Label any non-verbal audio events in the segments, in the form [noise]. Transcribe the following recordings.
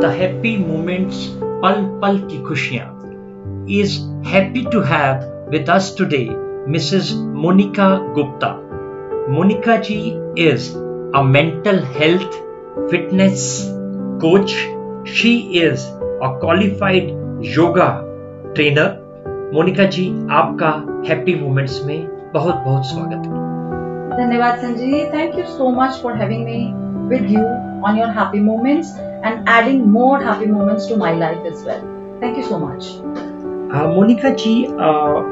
The happy moments पल पल की खुशियां is happy to have with us today Mrs. Monica Gupta. Monica ji is a mental health fitness coach. She is a qualified yoga trainer. Monika ji आपका happy moments में बहुत बहुत स्वागत है धन्यवाद Sanjay thank you so much for having me with you on your happy moments and adding more happy moments to my life as well. Thank you so much. Uh, Monica ji, uh,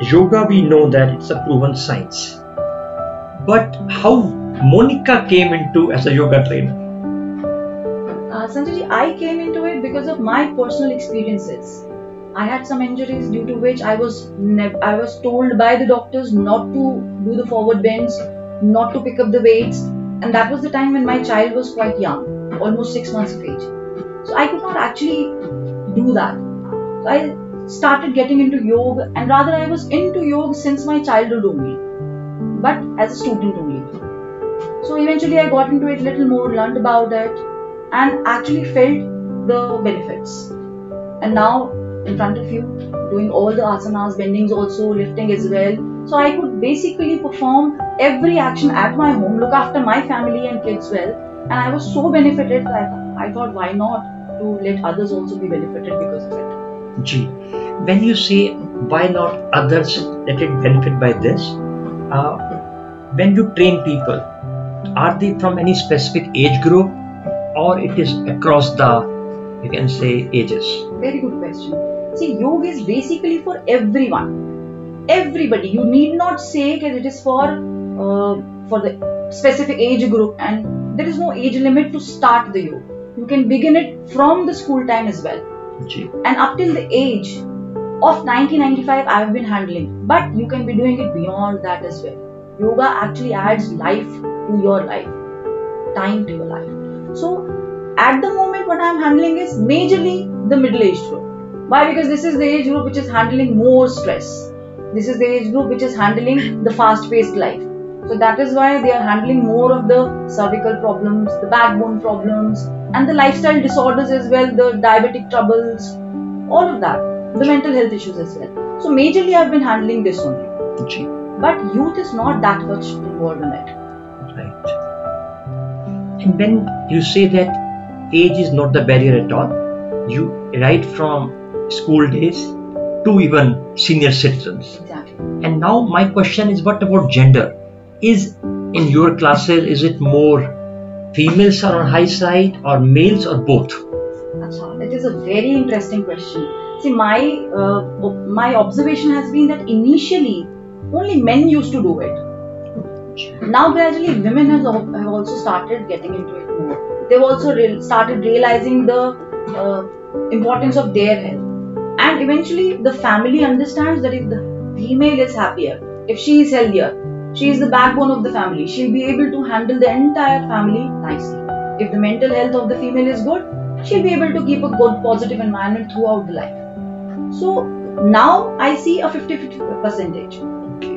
yoga we know that it's a proven science. But how Monica came into as a yoga trainer? Uh, Sanjay ji, I came into it because of my personal experiences. I had some injuries due to which I was nev- I was told by the doctors not to do the forward bends, not to pick up the weights, and that was the time when my child was quite young, almost six months of age. So I could not actually do that. So I started getting into yoga, and rather I was into yoga since my childhood only, but as a student only. So eventually I got into it a little more, learned about it, and actually felt the benefits. And now in front of you, doing all the asanas, bendings also, lifting as well. So I could basically perform every action at my home, look after my family and kids well, and I was so benefited that I thought why not to let others also be benefited because of it. Gee, when you say why not others let it benefit by this, uh, when you train people, are they from any specific age group or it is across the, you can say, ages? Very good question. See, yoga is basically for everyone. Everybody. You need not say that it is for Uh, for the specific age group, and there is no age limit to start the yoga. You can begin it from the school time as well, Gee, and up till the age of 1995, I have been handling. But you can be doing it beyond that as well. Yoga actually adds life to your life, time to your life. So, at the moment, what I am handling is majorly the middle-aged group. Why? Because this is the age group which is handling more stress. This is the age group which is handling the fast paced life. So that is why they are handling more of the cervical problems, the backbone problems, and the lifestyle disorders as well, the diabetic troubles, all of that, the mental health issues as well. So majorly I've been handling this only. But youth is not that much involved in it. right. And when you say that age is not the barrier at all, you right from school days to even senior citizens. Exactly. And now my question is what about gender? Is in your classes is it more females are on high side or males or both? It is a very interesting question. See, my uh, my observation has been that initially only men used to do it. Now gradually women have also started getting into it more. They've also re- started realizing the uh, importance of their health, and eventually the family understands that if the female is happier, if she is healthier, she is the backbone of the family. She'll be able to handle the entire family nicely. If the mental health of the female is good, she'll be able to keep a good positive environment throughout the life. So now I see a 50-50 percentage. Okay.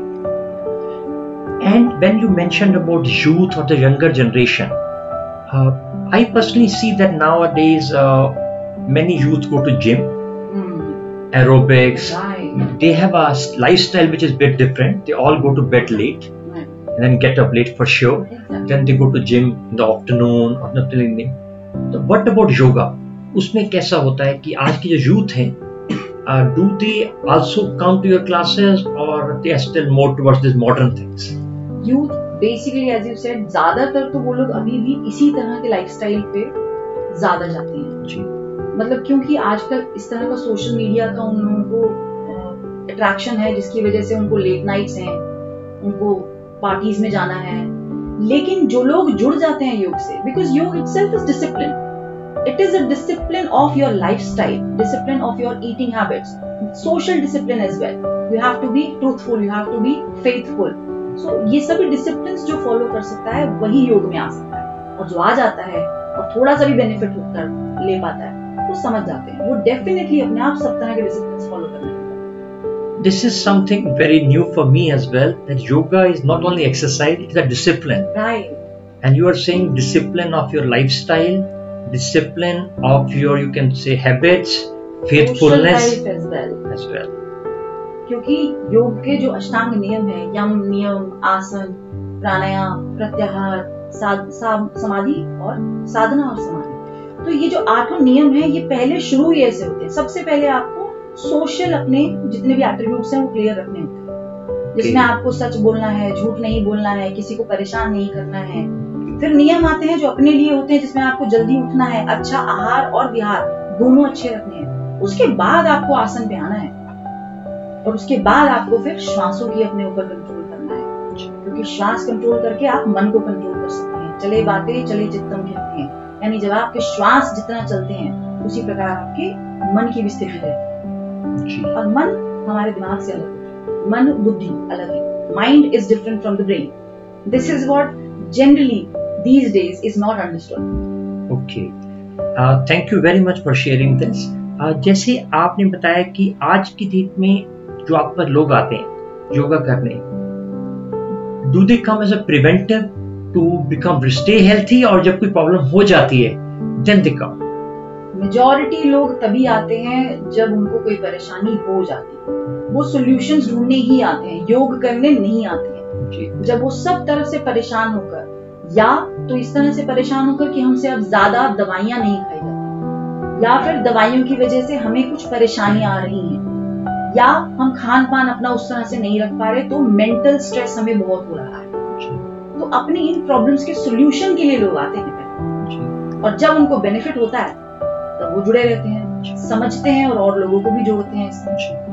And when you mentioned about youth or the younger generation, uh, I personally see that nowadays uh, many youth go to gym, Hmm. aerobics. They have a lifestyle which is a bit different. They all go to bed late right. and then get up late for sure. Exactly. then they go to gym in the afternoon or not till evening तो what about yoga उसमें कैसा होता है कि आज की जो youth है do they also come to your classes और they are still more towards this modern things youth basically as you said ज़्यादातर तो वो लोग अभी भी इसी तरह के लाइफस्टाइल पे ज़्यादा जाते हैं जी मतलब क्योंकि आजकल इस तरह का सोशल मीडिया का उन लोगों को अट्रैक्शन है जिसकी वजह से उनको लेट नाइट्स हैं, उनको पार्टीज़ में जाना है। लेकिन जो लोग जुड़ जाते हैं योग से because yoga itself is discipline it is a discipline of your lifestyle discipline of your eating habits social discipline as well you have to be truthful you have to be faithful so ये सभी discipline जो follow कर सकता है, वही योग में आ सकता है। और जो आ जाता है, और थोड़ा सा भी बेनिफिट कर ले पाता है, वो समझ जाते हैं। वो डेफिनेटली अपने आप सब तरह के discipline follow this is something very new for me as well that yoga is not only exercise it is a discipline right and you are saying discipline of your lifestyle discipline of your you can say habits faithfulness life as well. as well क्योंकि योग के जो अष्टांग नियम है यम नियम आसन प्राणायाम प्रत्याहार साध, समाधि और साधना और समाधि तो ये जो आठों नियम है ये पहले शुरू ही ऐसे होते हैं सबसे पहले आपको सोशल अपने जितने भी एट्रीब्यूट्स हैं वो क्लियर रखने होते हैं। जिसमें आपको सच बोलना है झूठ नहीं बोलना है किसी को परेशान नहीं करना है। फिर नियम आते हैं जो अपने लिए होते हैं जिसमें आपको जल्दी उठना है अच्छा आहार और विहार दोनों अच्छे रखने हैं। उसके बाद आपको आसन पे आना है। और उसके बाद आपको फिर श्वासों की अपने ऊपर कंट्रोल करना है। क्योंकि श्वास कंट्रोल करके आप मन को कंट्रोल कर सकते हैं। चले बातें चले चित्तम कहते हैं। यानी जब आपके श्वास जितना चलते हैं उसी प्रकार आपके मन की भी स्थिति रहती है। और मन हमारे दिमाग से अलग मन, बुद्धि अलग है। Mind is different from the brain this is what generally जैसे आपने बताया कि आज की डेट में जो आप पर लोग आते हैं, योगा करने do they come as a preventive to become stay healthy और जब कोई प्रॉब्लम हो जाती है देन दे कम मेजॉरिटी लोग तभी आते हैं जब उनको कोई परेशानी हो जाती है। वो सॉल्यूशंस ढूँढने ही आते हैं योग करने नहीं आते हैं। जब वो सब तरफ़ से परेशान होकर या तो इस तरह से परेशान होकर कि हमसे अब ज़्यादा दवाइयाँ नहीं खाई जाती या फिर दवाइयों की वजह से हमें कुछ परेशानियाँ आ रही हैं या हम खान पान अपना उस तरह से नहीं रख पा रहे तो मेंटल स्ट्रेस हमें बहुत हो रहा है। तो अपने इन प्रॉब्लम्स के सोल्यूशन के लिए लोग आते हैं। और जब उनको बेनिफिट होता है तब वो जुड़े रहते हैं समझते हैं और और लोगों को भी जोड़ते हैं इसमें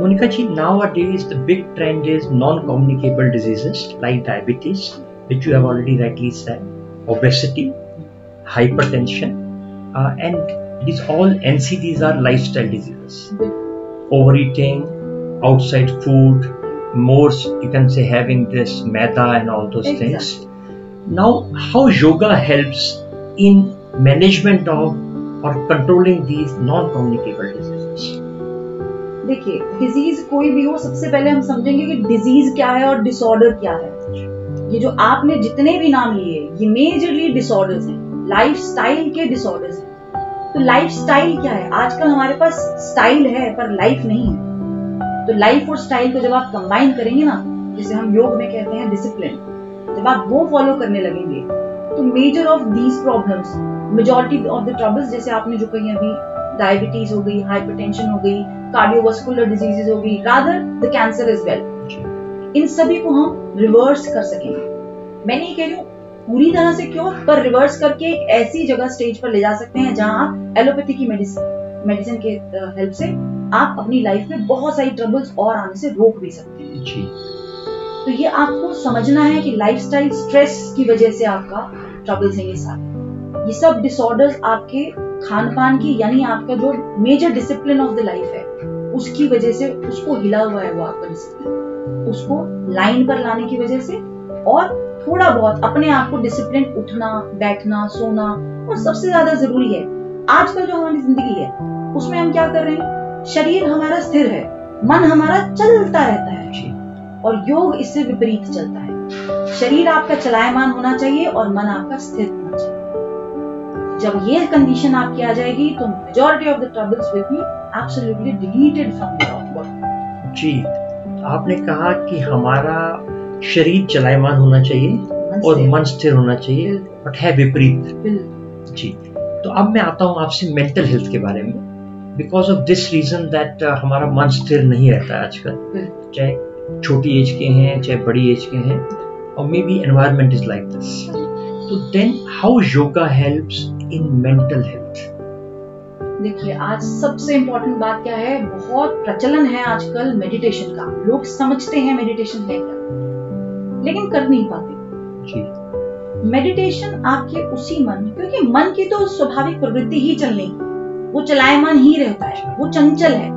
Monica ji, nowadays the big trend is non-communicable diseases like diabetes, which you have already rightly said, obesity, hypertension, uh, and these all NCDs are lifestyle diseases. Overeating, outside food, more you can say having this maida and all those exactly. things. Now, how yoga helps in management of or controlling these non-communicable diseases? देखिए disease कोई भी हो, सबसे पहले हम समझेंगे कि disease क्या है और डिसऑर्डर क्या है। ये जो आपने जितने भी नाम लिए, ये मेजरली डिसऑर्डर्स हैं लाइफस्टाइल के डिसऑर्डर्स हैं। तो लाइफस्टाइल क्या है? आजकल हमारे पास स्टाइल है, पर लाइफ नहीं है। तो लाइफ और स्टाइल को जब आप कंबाइन करेंगे ना, जिसे हम योग में कहते हैं डिसिप्लिन जब आप वो फॉलो करने लगेंगे तो major of these problems majority of the troubles जैसे आपने जो कही अभी डायबिटीज़ हो गई हाइपरटेंशन हो गई कार्डियोवास्कुलर डिजीजेज हो गई rather the cancer is well इन सभी को हम रिवर्स कर सकेंगे। मैं नहीं कह रही हूँ पूरी तरह से क्यों पर रिवर्स करके एक ऐसी जगह स्टेज पर ले जा सकते हैं जहाँ आप एलोपैथी की मेडिसिन मेडिसिन के हेल्प से आप अपनी लाइफ में बहुत सारी ट्रबल्स और आने से रोक भी सकते हैं। जी। तो ये आपको समझना है कि लाइफस्टाइल स्ट्रेस की वजह से आपका ट्रबल्स हैं ये सारे। ये सब डिसऑर्डर्स आपके खान पान की यानी आपका जो major discipline of the life है उसकी वजह से उसको हिला हुआ है वो आपका डिसिप्लिन उसको लाइन पर लाने की वजह से और थोड़ा बहुत अपने आप को डिसिप्लिन उठना बैठना सोना और सबसे ज़्यादा ज़रूरी है आजकल जो हमारी ज़िंदगी है उसमें हम क्या कर रहे हैं? शरीर हमारा स्थिर है मन हमारा चलता रहता है और योग इससे विपरीत चलता है। शरीर आपका चलायमान होना चाहिए और मन आपका स्थिर जब ये कंडीशन आपकी आ जाएगी तो majority of the troubles will be absolutely deleted from your body जी आपने कहा कि हमारा शरीर चलायमान होना चाहिए और मन स्थिर होना चाहिए बट है विपरीत। जी तो अब मैं आता हूँ आपसे मेंटल हेल्थ के बारे में because of this reason that हमारा मन स्थिर नहीं रहता है आजकल। चाहे छोटी एज के हैं चाहे बड़ी एज के हैं और maybe environment is like this तो then how yoga helps in mental health देखिए आज सबसे इम्पोर्टेंट बात क्या है? बहुत प्रचलन है आजकल मेडिटेशन का। लोग समझते हैं मेडिटेशन है क्या? लेकिन कर नहीं पाते। जी। मेडिटेशन आपके उसी मन क्योंकि मन की तो स्वाभाविक प्रवृत्ति ही चलने की। वो चलायमान ही रहता है वो चंचल है।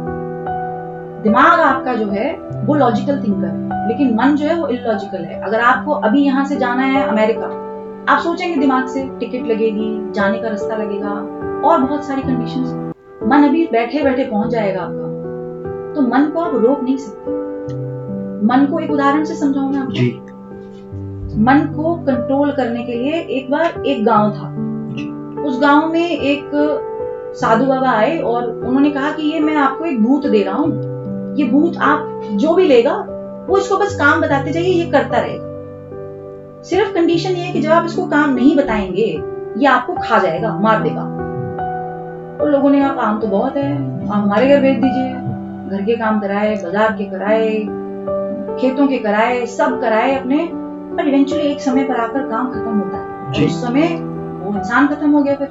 दिमाग आपका जो है वो लॉजिकल थिंकर है। लेकिन मन जो है वो इलॉजिकल है। अगर आपको अभी यहाँ से जाना है अमेरिका आप सोचेंगे दिमाग से टिकट लगेगी जाने का रास्ता लगेगा और बहुत सारी कंडीशन मन अभी बैठे बैठे पहुँच जाएगा आपका। तो मन को आप रोक नहीं सकते। मन को एक उदाहरण से समझाऊं मैं आपको? मन को कंट्रोल करने के लिए एक बार एक गाँव था। उस गाँव में एक साधु बाबा आए और उन्होंने कहा कि ये मैं आपको एक भूत दे रहा हूँ। ये भूत आप जो भी लेगा वो इसको बस काम बताते जाइए ये करता रहेगा। सिर्फ़ कंडीशन ये है कि जब आप इसको काम नहीं बताएँगे ये आपको खा जाएगा मार देगा। तो लोगों ने कहा काम तो बहुत है आप हमारे घर भेज दीजिए। घर के काम कराए बाज़ार के कराए खेतों के कराए सब कराए अपने। पर इवेंचुअली एक समय पर आकर काम खत्म होता है। उस समय वो इंसान खत्म हो गया फिर।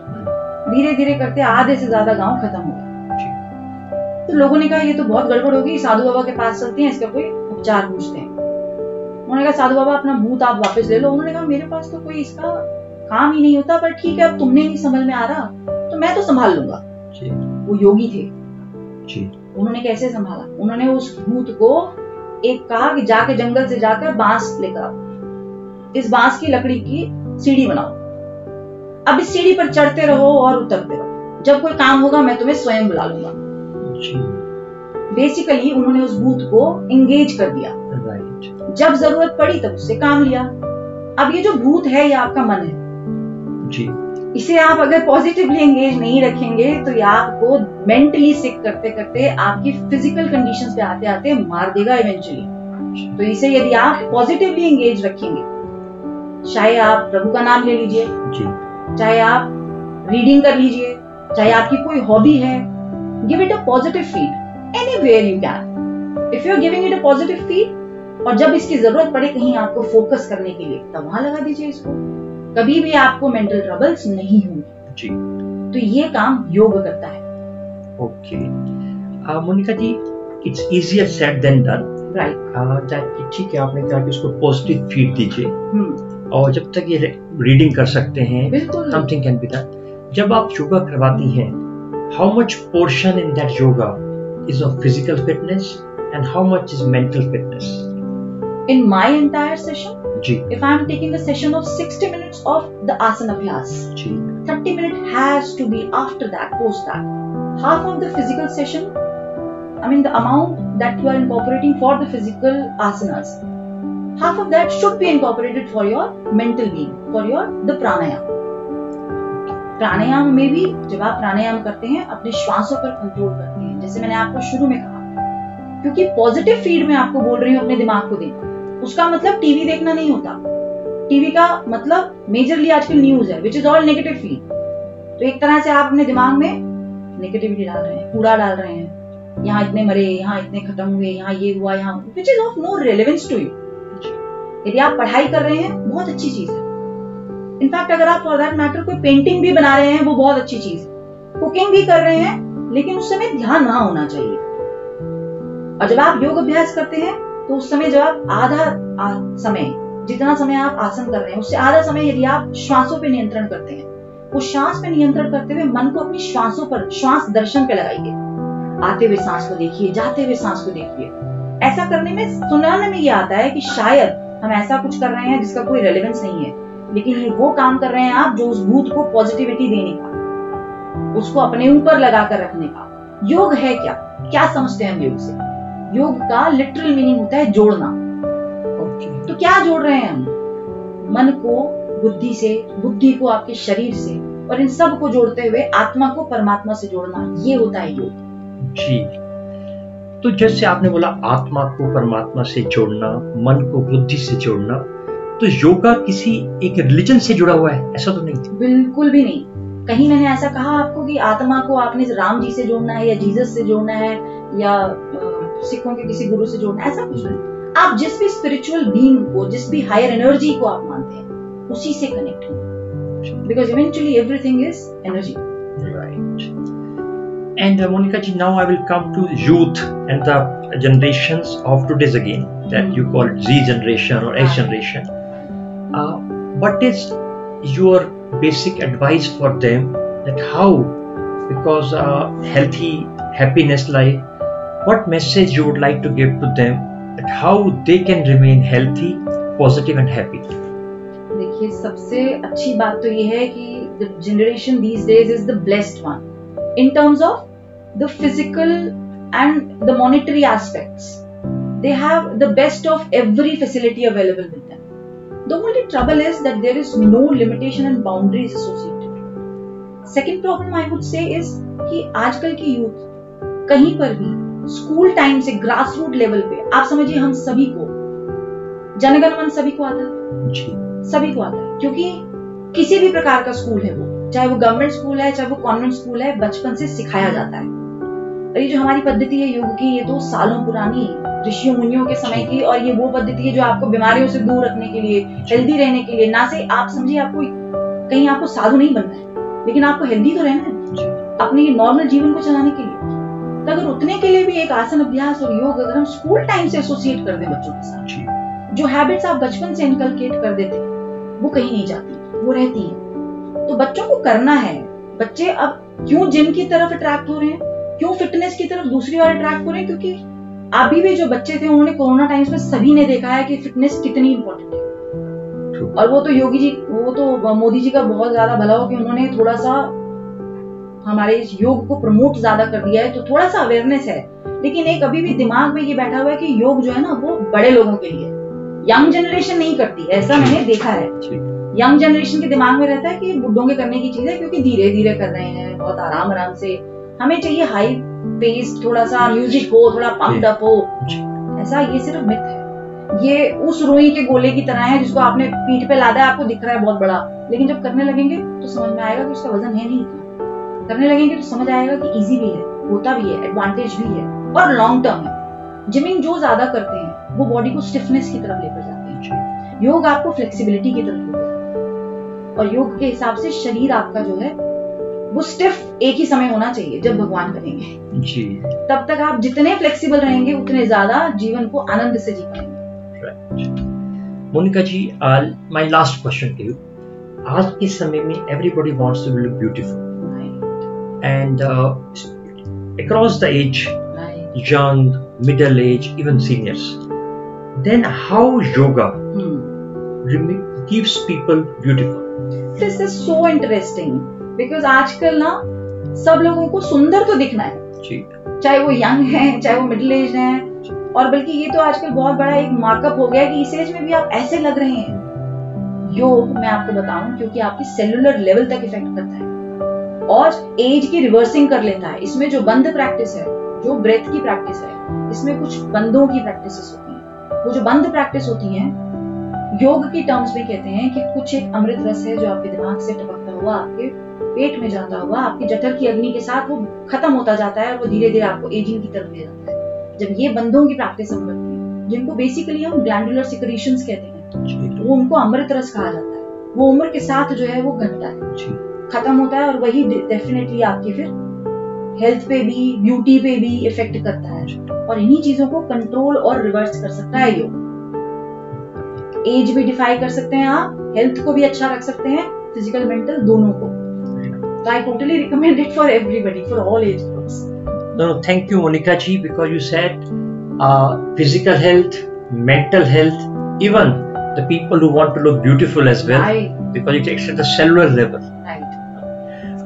धीरे धीरे करते आधे से ज़्यादा गाँव खत्म हो गया तो लोगों ने कहा ये तो बहुत गड़बड़ होगी साधु बाबा के पास चलते हैं इसका कोई उपचार पूछते हैं। उन्होंने कहा साधु बाबा अपना भूत आप वापस ले लो। उन्होंने कहा मेरे पास तो कोई इसका काम ही नहीं होता पर ठीक है अब तुमने नहीं समझ में आ रहा तो मैं तो संभाल लूँगा। वो योगी थे। उन्होंने कैसे संभाला? उन्होंने उस भूत को एक कहा कि जाके जंगल से जाकर बाँस लेकर आओ। इस बाँस की लकड़ी की सीढ़ी बनाओ। अब इस सीढ़ी पर चढ़ते रहो और उतरते रहो। जब कोई काम होगा मैं तुम्हें स्वयं बुला लूँगा। जी। बेसिकली उन्होंने उस भूत को एंगेज कर दिया। राइट जब ज़रूरत पड़ी तब उससे काम लिया। अब ये जो भूत है ये आपका मन है। जी। इसे आप अगर पॉजिटिवली एंगेज नहीं रखेंगे तो ये आपको मेंटली सिक करते करते आपकी फ़िज़िकल कंडीशंस पे आते आते मार देगा इवेंचुअली तो इसे यदि आप पॉजिटिवली एंगेज रखेंगे चाहे आप प्रभु का नाम ले लीजिए चाहे आप रीडिंग कर लीजिए चाहे आपकी कोई हॉबी है give it a positive feed anywhere you can if you are giving it a positive feed और जब इसकी ज़रूरत पड़े कहीं आपको फोकस करने के लिए तब वहाँ लगा दीजिए इसको। कभी भी आपको मेंटल ट्रबल्स नहीं होंगे। जी। तो ये काम योग करता है। Okay Monica ji it's easier said than done right ठीक है आपने कहा कि उसको पॉजिटिव फ़ीड दीजिए। हम्म। और जब तक ये रीडिंग कर सकते हैं समथिंग कैन बी डन जब आप योगा करवाती हैं how much portion in that yoga is of physical fitness and how much is mental fitness? In my entire session, if I am taking a session of 60 minutes of the asana class, 30 minutes has to be after that, post that. Half of the physical session, I mean the amount that you are incorporating for the physical asanas, half of that should be incorporated for your mental being, for your the pranayama. Pranayama में भी जब आप प्राणायाम करते हैं, अपने श्वासों पर control करते हैं, जैसे मैंने आपको शुरू में कहा। क्योंकि पॉजिटिव फ़ीड में आपको बोल रही हूँ, अपने दिमाग को देना उसका मतलब टीवी देखना नहीं होता। टीवी का मतलब मेजरली आजकल न्यूज़ है which is all negative feed तो एक तरह से आप अपने दिमाग में नेगेटिविटी डाल रहे हैं, कूड़ा डाल रहे हैं। यहाँ इतने मरे, यहाँ इतने खत्म हुए, यहाँ ये हुआ, यहाँ which is of no relevance to you यदि आप पढ़ाई कर रहे हैं, बहुत अच्छी चीज़ है। इनफैक्ट अगर आप फॉर दैट मैटर कोई पेंटिंग भी बना रहे हैं वो बहुत अच्छी चीज़। कुकिंग भी कर रहे हैं लेकिन उस समय ध्यान वहाँ होना चाहिए। और जब आप योग अभ्यास करते हैं तो उस समय जब आप आधा आ, समय जितना समय आप आसन कर रहे हैं उससे आधा समय यदि आप श्वासों पर नियंत्रण करते हैं उस श्वास पे नियंत्रण करते हुए मन को अपनी श्वासों पर श्वास दर्शन पे लगाइए। आते हुए सांस को देखिए जाते हुए सांस को देखिए। ऐसा करने में सुनाने में ये आता है कि शायद हम ऐसा कुछ कर रहे हैं जिसका कोई रेलेवेंस नहीं है। लेकिन ये वो काम कर रहे हैं आप जो उस भूत को पॉजिटिविटी देने का उसको अपने ऊपर लगा कर रखने का। योग है क्या? क्या समझते हैं हम योग से? योग का लिटरल मीनिंग होता है जोड़ना। तो क्या जोड़ रहे हैं हम? मन को बुद्धि से बुद्धि को आपके शरीर से और इन सबको जोड़ते हुए आत्मा को परमात्मा से जोड़ना ये होता है योग। जी। तो जैसे आपने बोला आत्मा को परमात्मा से जोड़ना मन को बुद्धि से जोड़ना तो योगा किसी एक रिलीजन से जुड़ा हुआ है ऐसा तो नहीं बिल्कुल भी नहीं। कहीं मैंने ऐसा कहा आपको कि आत्मा को आपने राम जी से जोड़ना है या जीसस से जोड़ना है या सिखों के किसी गुरु से जोड़ना है ऐसा कुछ नहीं। आप जिस भी स्पिरिचुअल बीइंग को जिस भी हायर एनर्जी को आप मानते हैं उसी से कनेक्ट हो because eventually everything is energy. And uh, Monica ji, now I will come to youth and the generations of today's again that you call it Z generation or X generation. Uh, what is your basic advice for them that how, because uh, healthy, happiness life, what message you would like to give to them that how they can remain healthy, positive and happy? देखिए सबसे अच्छी बात तो ये है कि the generation these days is the blessed one in terms of the physical and the monetary aspects they have the best of every facility available with them The only trouble is that there is no limitation and boundaries associated second problem I would say is कि आजकल की youth कहीं पर भी school time से grass root level पे आप समझिए हम सभी को जनगण मन सभी को आता है? सभी को आता है क्योंकि किसी भी प्रकार का स्कूल है वो चाहे वो गवर्नमेंट स्कूल है चाहे वो कॉन्वेंट स्कूल है बचपन से सिखाया जाता है। और ये जो हमारी पद्धति है योग की ये तो सालों पुरानी ऋषियों मुनियों के समय की और ये वो पद्धति है जो आपको बीमारियों से दूर रखने के लिए हेल्दी रहने के लिए ना से आप समझिए आपको कहीं आपको साधु नहीं बनना है लेकिन आपको हेल्दी तो रहना है। अपने नॉर्मल जीवन को चलाने के लिए। तो अगर उतने के लिए भी एक आसन अभ्यास और योग अगर हम स्कूल टाइम से एसोसिएट कर दें बच्चों के साथ जो। हैबिट्स आप बचपन से इनकलकेट कर देते हैं वो कहीं नहीं जाती वो रहती है। तो बच्चों को करना है। बच्चे अब क्यों जिम की तरफ़ अट्रैक्ट हो रहे हैं? क्यों फिटनेस की तरफ़ दूसरी बार अट्रैक्ट हो रहे हैं? क्योंकि अभी भी जो बच्चे थे उन्होंने कोरोना टाइम्स में सभी ने देखा है कि फिटनेस कितनी इंपॉर्टेंट है। और वो तो योगी जी वो तो मोदी जी का बहुत ज़्यादा भला हो कि उन्होंने थोड़ा सा हमारे इस योग को प्रमोट ज़्यादा कर दिया है तो थोड़ा सा अवेयरनेस है। लेकिन एक अभी भी दिमाग में ये बैठा हुआ है कि योग जो है ना वो बड़े लोगों के लिए यंग जनरेशन नहीं करती ऐसा मैंने देखा है। यंग जनरेशन के दिमाग में रहता है कि बुड्ढों के करने की चीज़ है क्योंकि धीरे धीरे कर रहे हैं बहुत आराम आराम से। हमें चाहिए हाई पेस थोड़ा सा म्यूज़िक हो थोड़ा पंप अप हो। ऐसा ये सिर्फ़ मिथ है। ये उस रुई के गोले की तरह है जिसको आपने पीठ पे लादा है आपको दिख रहा है बहुत बड़ा। लेकिन जब करने लगेंगे तो समझ में आएगा कि उसका वज़न है नहीं। करने लगेंगे तो समझ आएगा कि इजी भी है होता भी है एडवांटेज भी है और लॉन्ग टर्म है। जिमिंग जो ज़्यादा करते हैं वो बॉडी को स्टिफनेस की तरफ़ लेकर जाते हैं। योग आपको फ्लेक्सिबिलिटी की तरफ़ लेकर जाता है। और योग के हिसाब से शरीर आपका जो है वो सिर्फ़ एक ही समय होना चाहिए जब भगवान करेंगे। जी। तब तक आप जितने फ्लेक्सिबल रहेंगे उतने ज़्यादा जीवन को आनंद से जी पाएँगे। Monica ji my last question to you आज के समय में everybody wants to look beautiful and across the age young middle age even seniors then how yoga gives people beautiful this is so interesting because आजकल ना सब लोगों को सुंदर तो दिखना है। चाहे वो यंग है चाहे वो मिडिल एज है और बल्कि ये तो आजकल बहुत बड़ा एक मार्कअप हो गया है कि इस एज में भी आप ऐसे लग रहे हैं। योग मैं आपको बताऊँ क्योंकि आपकी सेलुलर लेवल तक इफ़ेक्ट करता है। और एज की रिवर्सिंग कर लेता है। इसमें जो बंद प्रैक्टिस है जो ब्रेथ की प्रैक्टिस है इसमें कुछ बंदों की प्रैक्टिस होती हैं। वो जो बंद प्रैक्टिस होती हैं योग की टर्म्स में कहते हैं कि कुछ एक अमृत रस है जो आपके दिमाग से टपकता हुआ आपके पेट में जाता हुआ आपकी जठर की अग्नि के साथ वो खत्म होता जाता है और वो धीरे धीरे आपको एजिंग की तरफ़ ले जाता है। जब ये बंदों की प्रैक्टिस हम करते हैं जिनको बेसिकली हम ग्लैंडुलर सिक्रीशंस कहते हैं वो उनको अमृत रस कहा जाता है। वो उम्र के साथ जो है वो घटता है। खत्म होता है और वही डेफिनेटली आपके फिर हेल्थ पे भी ब्यूटी पे भी इफ़ेक्ट करता है। और इन्हीं चीज़ों को कंट्रोल और रिवर्स कर सकता है योग। एज भी डिफाई कर सकते हैं आप हेल्थ को भी अच्छा रख सकते हैं फ़िज़िकल मेंटल दोनों को। I totally recommend it for everybody, for all age groups. No, thank you, Monika ji, because you said uh, physical health, mental health, even the people who want to look beautiful as well, because it takes at the cellular level. Right.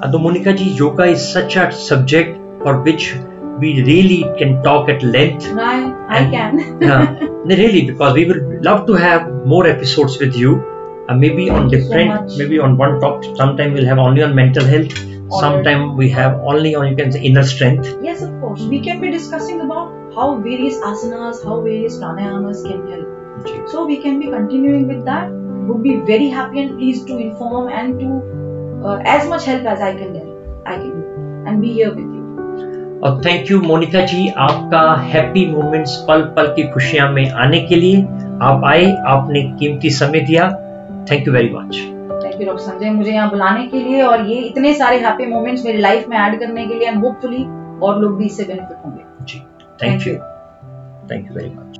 Uh, the ji, yoga is such a subject for which we really can talk at length. I, and, I can. [laughs] uh, [laughs] really, because we will love to have more episodes with you Uh, maybe on Thank so different, much. maybe on one topic. Sometime we'll have only on mental health. Sometime we have only on you can say inner strength. Yes, of course. We can be discussing about how various asanas, how various pranayamas can help. Ji. So we can be continuing with that. Would be very happy and pleased to inform and to uh, as much help as I can do. I can do and be here with you. और thank you Monica ji आपका happy moments पल पल की खुशियाँ में आने के लिए आप आए आपने कीमती समय दिया thank you very much thank you doctor Sanjay मुझे यहाँ बुलाने के लिए और ये इतने सारे हैप्पी मोमेंट्स मेरी लाइफ में ऐड करने के लिए एंड होपफुली और लोग भी इससे बेनिफिट होंगे। जी thank you thank you very much